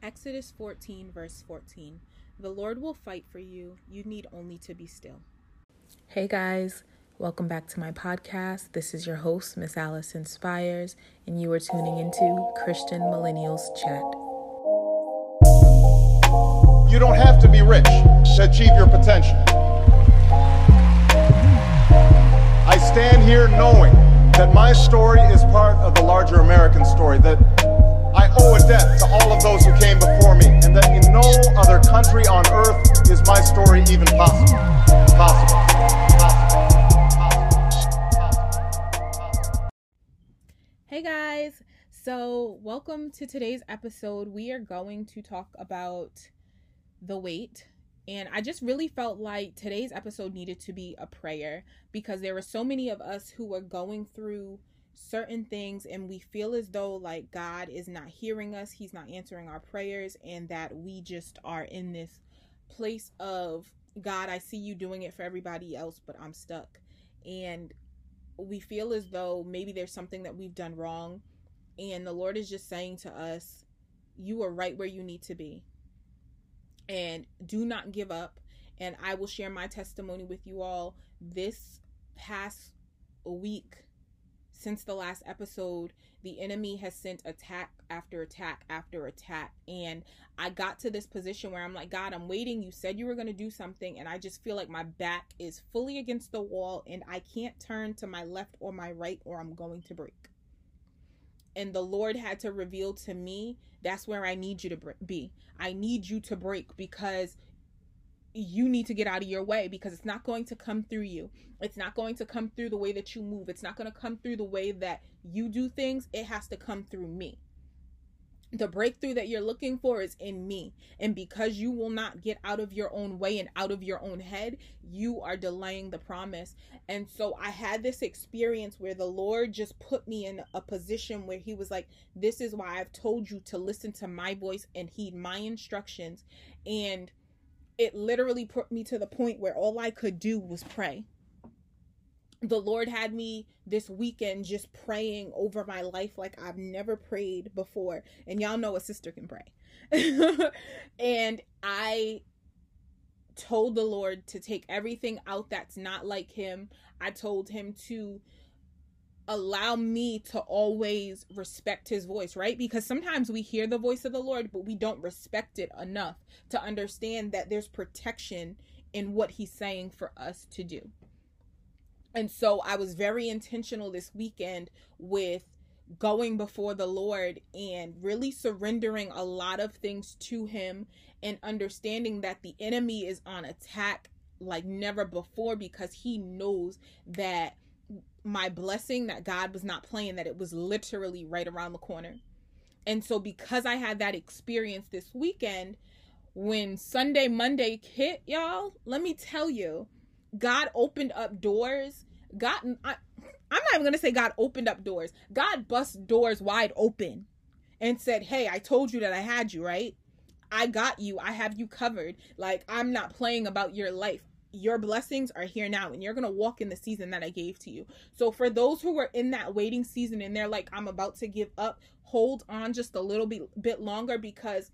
Exodus 14, verse 14. The Lord will fight for you. You need only to be still. Hey guys, welcome back to my podcast. This is your host, Miss Alice Inspires, and you are tuning into Christian Millennials Chat. You don't have to be rich to achieve your potential. I stand here knowing that my story is part of the larger American story, that A debt to all of those who came before me, and that in no other country on earth is my story even. Possible. Possible. Hey guys, so welcome to today's episode. We are going to talk about the wait. And I just really felt like today's episode needed to be a prayer because there were so many of us who were going through certain things and we feel as though like God is not hearing us, he's not answering our prayers and that we just are in this place of God, I see you doing it for everybody else, but I'm stuck. And we feel as though maybe there's something that we've done wrong and the Lord is just saying to us, you are right where you need to be. And do not give up. And I will share my testimony with you all this past week since the last episode, the enemy has sent attack after attack after attack. And I got to this position where I'm like, God, I'm waiting. You said you were going to do something. And I just feel like my back is fully against the wall and I can't turn to my left or my right or I'm going to break. And the Lord had to reveal to me that's where I need you to be. I need you to break because you need to get out of your way because it's not going to come through you. It's not going to come through the way that you move. It's not going to come through the way that you do things. It has to come through me. The breakthrough that you're looking for is in me. And because you will not get out of your own way and out of your own head, you are delaying the promise. And so I had this experience where the Lord just put me in a position where He was like, This is why I've told you to listen to my voice and heed my instructions. And it literally put me to the point where all I could do was pray. The Lord had me this weekend just praying over my life like I've never prayed before. And y'all know a sister can pray. and I told the Lord to take everything out that's not like Him. I told Him to allow me to always respect his voice, right? Because sometimes we hear the voice of the Lord, but we don't respect it enough to understand that there's protection in what he's saying for us to do. And so I was very intentional this weekend with going before the Lord and really surrendering a lot of things to him and understanding that the enemy is on attack like never before because he knows that my blessing that God was not playing, that it was literally right around the corner. And so, because I had that experience this weekend, when Sunday, Monday hit, y'all, let me tell you, God opened up doors. God, I, I'm not even going to say God opened up doors. God bust doors wide open and said, Hey, I told you that I had you, right? I got you. I have you covered. Like, I'm not playing about your life your blessings are here now and you're going to walk in the season that I gave to you. So for those who are in that waiting season and they're like I'm about to give up, hold on just a little bit bit longer because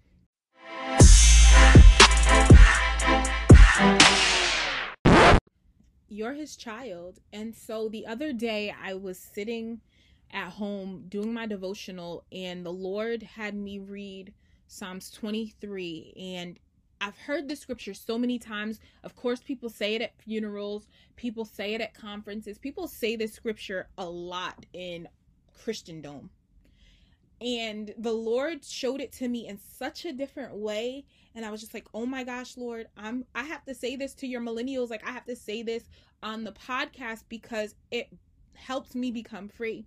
you're his child. And so the other day I was sitting at home doing my devotional and the Lord had me read Psalms 23 and I've heard the scripture so many times. Of course, people say it at funerals, people say it at conferences, people say this scripture a lot in Christendom. And the Lord showed it to me in such a different way. And I was just like, oh my gosh, Lord, I'm I have to say this to your millennials. Like I have to say this on the podcast because it helps me become free.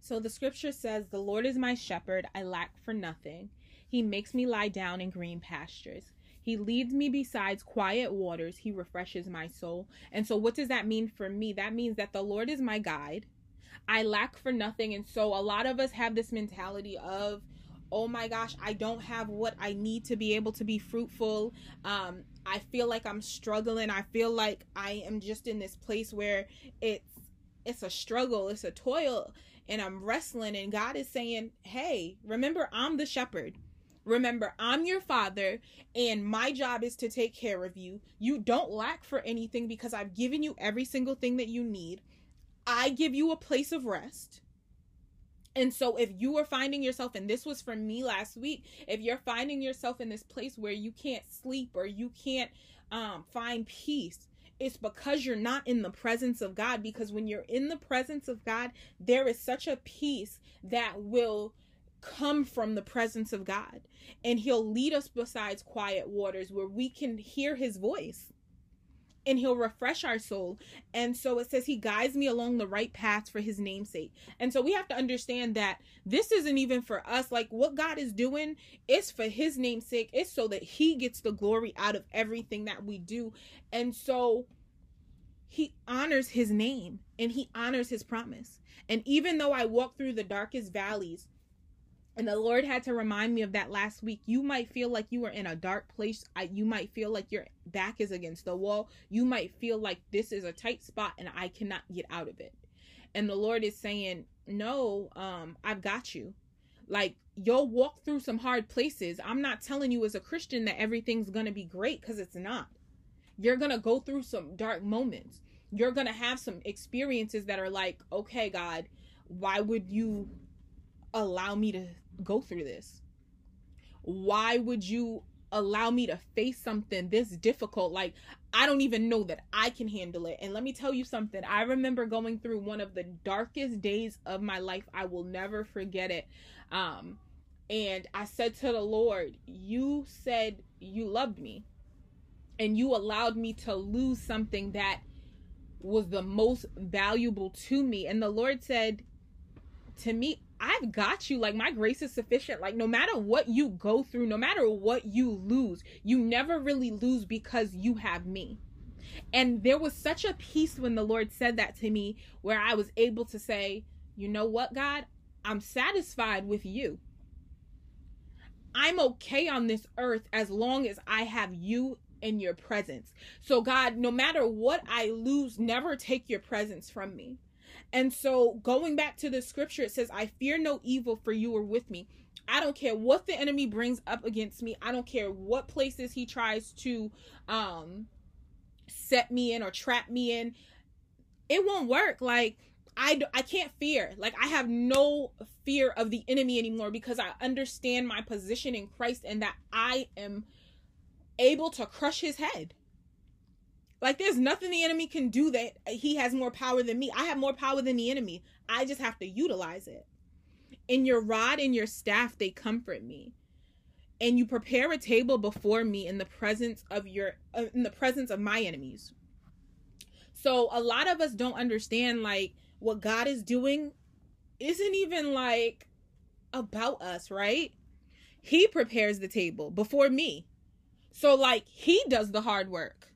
So the scripture says, The Lord is my shepherd, I lack for nothing. He makes me lie down in green pastures. He leads me beside quiet waters. He refreshes my soul. And so, what does that mean for me? That means that the Lord is my guide. I lack for nothing. And so, a lot of us have this mentality of, oh my gosh, I don't have what I need to be able to be fruitful. Um, I feel like I'm struggling. I feel like I am just in this place where it's it's a struggle, it's a toil, and I'm wrestling. And God is saying, Hey, remember, I'm the shepherd. Remember, I'm your father, and my job is to take care of you. You don't lack for anything because I've given you every single thing that you need. I give you a place of rest. And so, if you are finding yourself, and this was for me last week, if you're finding yourself in this place where you can't sleep or you can't um, find peace, it's because you're not in the presence of God. Because when you're in the presence of God, there is such a peace that will come from the presence of God. And He'll lead us besides quiet waters where we can hear His voice and he'll refresh our soul. And so it says he guides me along the right paths for his namesake. And so we have to understand that this isn't even for us. Like what God is doing is for his namesake. It's so that he gets the glory out of everything that we do. And so he honors his name and he honors his promise. And even though I walk through the darkest valleys, and the Lord had to remind me of that last week. You might feel like you are in a dark place. You might feel like your back is against the wall. You might feel like this is a tight spot and I cannot get out of it. And the Lord is saying, "No, um, I've got you." Like you'll walk through some hard places. I'm not telling you as a Christian that everything's going to be great cuz it's not. You're going to go through some dark moments. You're going to have some experiences that are like, "Okay, God, why would you allow me to go through this? Why would you allow me to face something this difficult? Like, I don't even know that I can handle it. And let me tell you something. I remember going through one of the darkest days of my life. I will never forget it. Um, and I said to the Lord, You said you loved me, and you allowed me to lose something that was the most valuable to me. And the Lord said to me, I've got you. Like, my grace is sufficient. Like, no matter what you go through, no matter what you lose, you never really lose because you have me. And there was such a peace when the Lord said that to me, where I was able to say, you know what, God? I'm satisfied with you. I'm okay on this earth as long as I have you in your presence. So, God, no matter what I lose, never take your presence from me. And so going back to the scripture, it says, I fear no evil for you are with me. I don't care what the enemy brings up against me. I don't care what places he tries to um set me in or trap me in. It won't work. Like I, I can't fear. Like I have no fear of the enemy anymore because I understand my position in Christ and that I am able to crush his head. Like there's nothing the enemy can do that he has more power than me. I have more power than the enemy. I just have to utilize it. In your rod and your staff they comfort me. And you prepare a table before me in the presence of your uh, in the presence of my enemies. So a lot of us don't understand like what God is doing isn't even like about us, right? He prepares the table before me. So like he does the hard work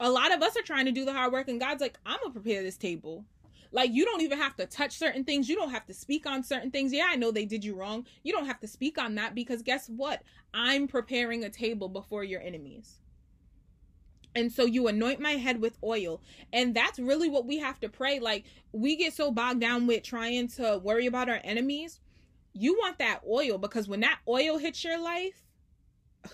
a lot of us are trying to do the hard work and god's like i'm gonna prepare this table. Like you don't even have to touch certain things. You don't have to speak on certain things. Yeah i know they did you wrong. You don't have to speak on that because guess what? I'm preparing a table before your enemies. And so you anoint my head with oil. And that's really what we have to pray. Like we get so bogged down with trying to worry about our enemies. You want that oil because when that oil hits your life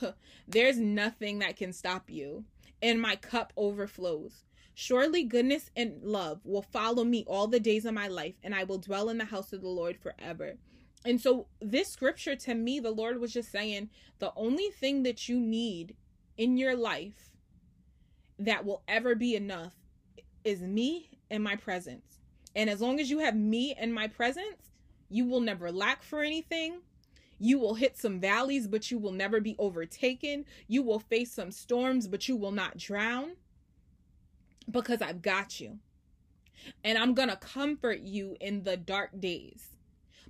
there's nothing that can stop you and my cup overflows. Surely goodness and love will follow me all the days of my life, and I will dwell in the house of the Lord forever. And so, this scripture to me, the Lord was just saying the only thing that you need in your life that will ever be enough is me and my presence. And as long as you have me and my presence, you will never lack for anything. You will hit some valleys, but you will never be overtaken. You will face some storms, but you will not drown because I've got you. And I'm going to comfort you in the dark days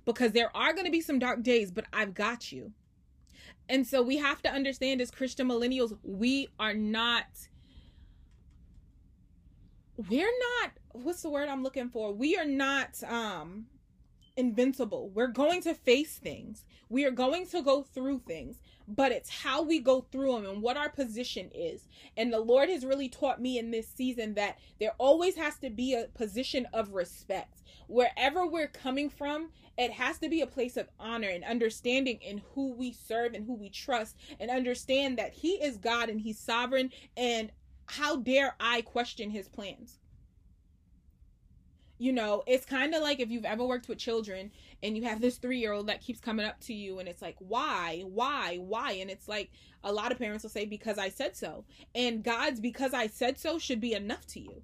because there are going to be some dark days, but I've got you. And so we have to understand as Christian millennials, we are not, we're not, what's the word I'm looking for? We are not, um, invincible. We're going to face things. We are going to go through things, but it's how we go through them and what our position is. And the Lord has really taught me in this season that there always has to be a position of respect. Wherever we're coming from, it has to be a place of honor and understanding in who we serve and who we trust and understand that He is God and He's sovereign. And how dare I question His plans? You know, it's kind of like if you've ever worked with children and you have this three year old that keeps coming up to you and it's like, why, why, why? And it's like a lot of parents will say, because I said so. And God's because I said so should be enough to you.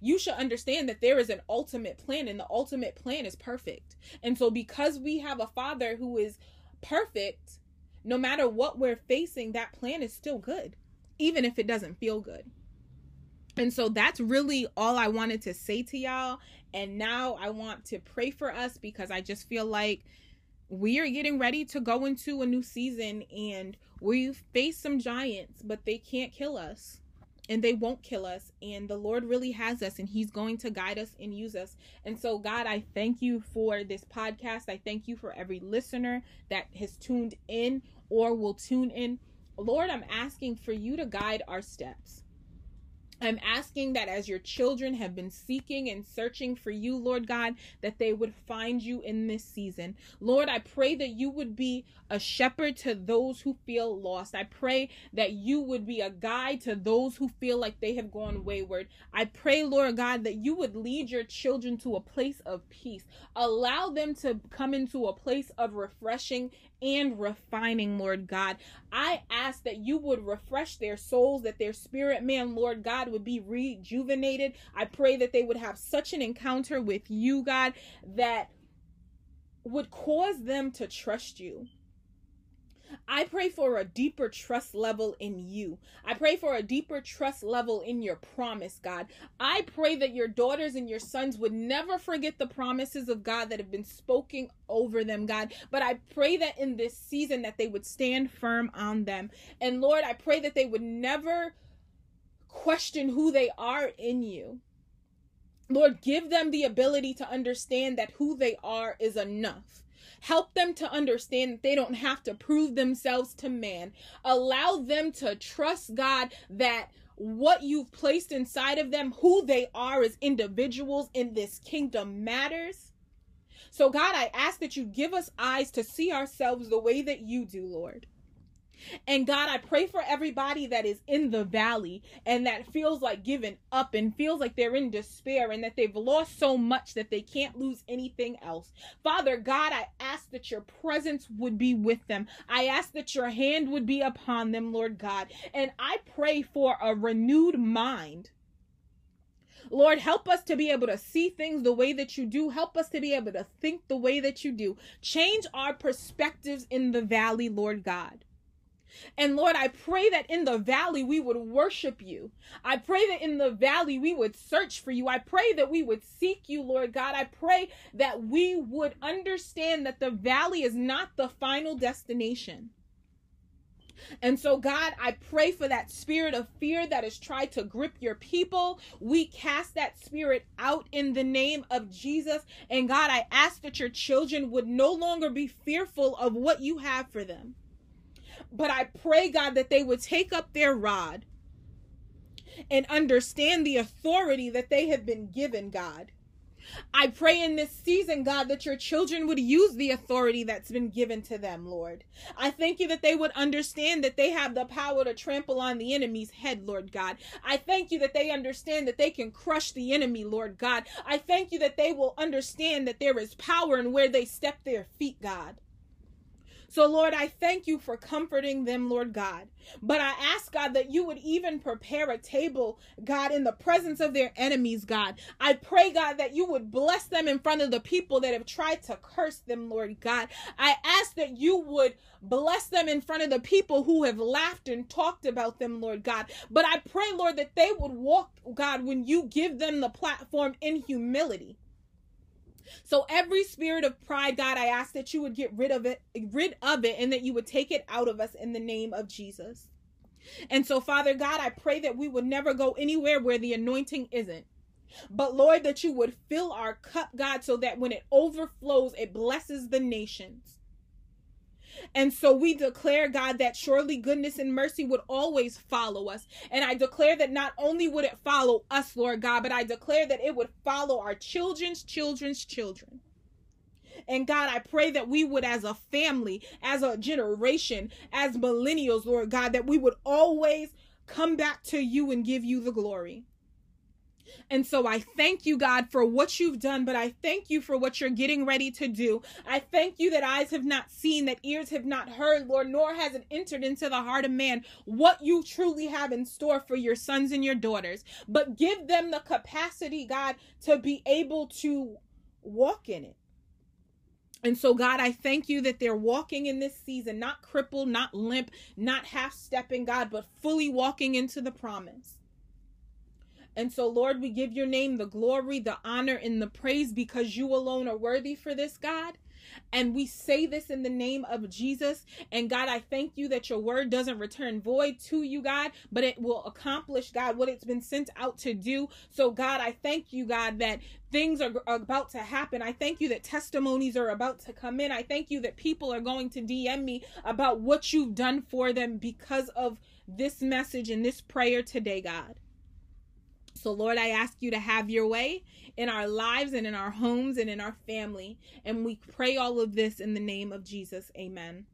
You should understand that there is an ultimate plan and the ultimate plan is perfect. And so, because we have a father who is perfect, no matter what we're facing, that plan is still good, even if it doesn't feel good. And so that's really all I wanted to say to y'all. And now I want to pray for us because I just feel like we are getting ready to go into a new season and we face some giants, but they can't kill us and they won't kill us. And the Lord really has us and He's going to guide us and use us. And so, God, I thank you for this podcast. I thank you for every listener that has tuned in or will tune in. Lord, I'm asking for you to guide our steps. I'm asking that as your children have been seeking and searching for you, Lord God, that they would find you in this season. Lord, I pray that you would be a shepherd to those who feel lost. I pray that you would be a guide to those who feel like they have gone wayward. I pray, Lord God, that you would lead your children to a place of peace. Allow them to come into a place of refreshing and refining, Lord God. I ask that you would refresh their souls, that their spirit man, Lord God, would be rejuvenated. I pray that they would have such an encounter with you, God, that would cause them to trust you. I pray for a deeper trust level in you. I pray for a deeper trust level in your promise, God. I pray that your daughters and your sons would never forget the promises of God that have been spoken over them, God. But I pray that in this season that they would stand firm on them. And Lord, I pray that they would never question who they are in you. Lord, give them the ability to understand that who they are is enough. Help them to understand that they don't have to prove themselves to man. Allow them to trust God that what you've placed inside of them, who they are as individuals in this kingdom matters. So, God, I ask that you give us eyes to see ourselves the way that you do, Lord. And God, I pray for everybody that is in the valley and that feels like giving up and feels like they're in despair and that they've lost so much that they can't lose anything else. Father God, I ask that your presence would be with them. I ask that your hand would be upon them, Lord God. And I pray for a renewed mind. Lord, help us to be able to see things the way that you do. Help us to be able to think the way that you do. Change our perspectives in the valley, Lord God. And Lord, I pray that in the valley we would worship you. I pray that in the valley we would search for you. I pray that we would seek you, Lord God. I pray that we would understand that the valley is not the final destination. And so, God, I pray for that spirit of fear that has tried to grip your people. We cast that spirit out in the name of Jesus. And God, I ask that your children would no longer be fearful of what you have for them. But I pray, God, that they would take up their rod and understand the authority that they have been given, God. I pray in this season, God, that your children would use the authority that's been given to them, Lord. I thank you that they would understand that they have the power to trample on the enemy's head, Lord God. I thank you that they understand that they can crush the enemy, Lord God. I thank you that they will understand that there is power in where they step their feet, God. So, Lord, I thank you for comforting them, Lord God. But I ask, God, that you would even prepare a table, God, in the presence of their enemies, God. I pray, God, that you would bless them in front of the people that have tried to curse them, Lord God. I ask that you would bless them in front of the people who have laughed and talked about them, Lord God. But I pray, Lord, that they would walk, God, when you give them the platform in humility. So every spirit of pride, God, I ask that you would get rid of it, rid of it, and that you would take it out of us in the name of Jesus. And so, Father God, I pray that we would never go anywhere where the anointing isn't. but Lord, that you would fill our cup, God, so that when it overflows, it blesses the nations. And so we declare, God, that surely goodness and mercy would always follow us. And I declare that not only would it follow us, Lord God, but I declare that it would follow our children's children's children. And God, I pray that we would, as a family, as a generation, as millennials, Lord God, that we would always come back to you and give you the glory. And so I thank you, God, for what you've done, but I thank you for what you're getting ready to do. I thank you that eyes have not seen, that ears have not heard, Lord, nor has it entered into the heart of man what you truly have in store for your sons and your daughters. But give them the capacity, God, to be able to walk in it. And so, God, I thank you that they're walking in this season, not crippled, not limp, not half stepping, God, but fully walking into the promise. And so, Lord, we give your name the glory, the honor, and the praise because you alone are worthy for this, God. And we say this in the name of Jesus. And God, I thank you that your word doesn't return void to you, God, but it will accomplish, God, what it's been sent out to do. So, God, I thank you, God, that things are about to happen. I thank you that testimonies are about to come in. I thank you that people are going to DM me about what you've done for them because of this message and this prayer today, God. So, Lord, I ask you to have your way in our lives and in our homes and in our family. And we pray all of this in the name of Jesus. Amen.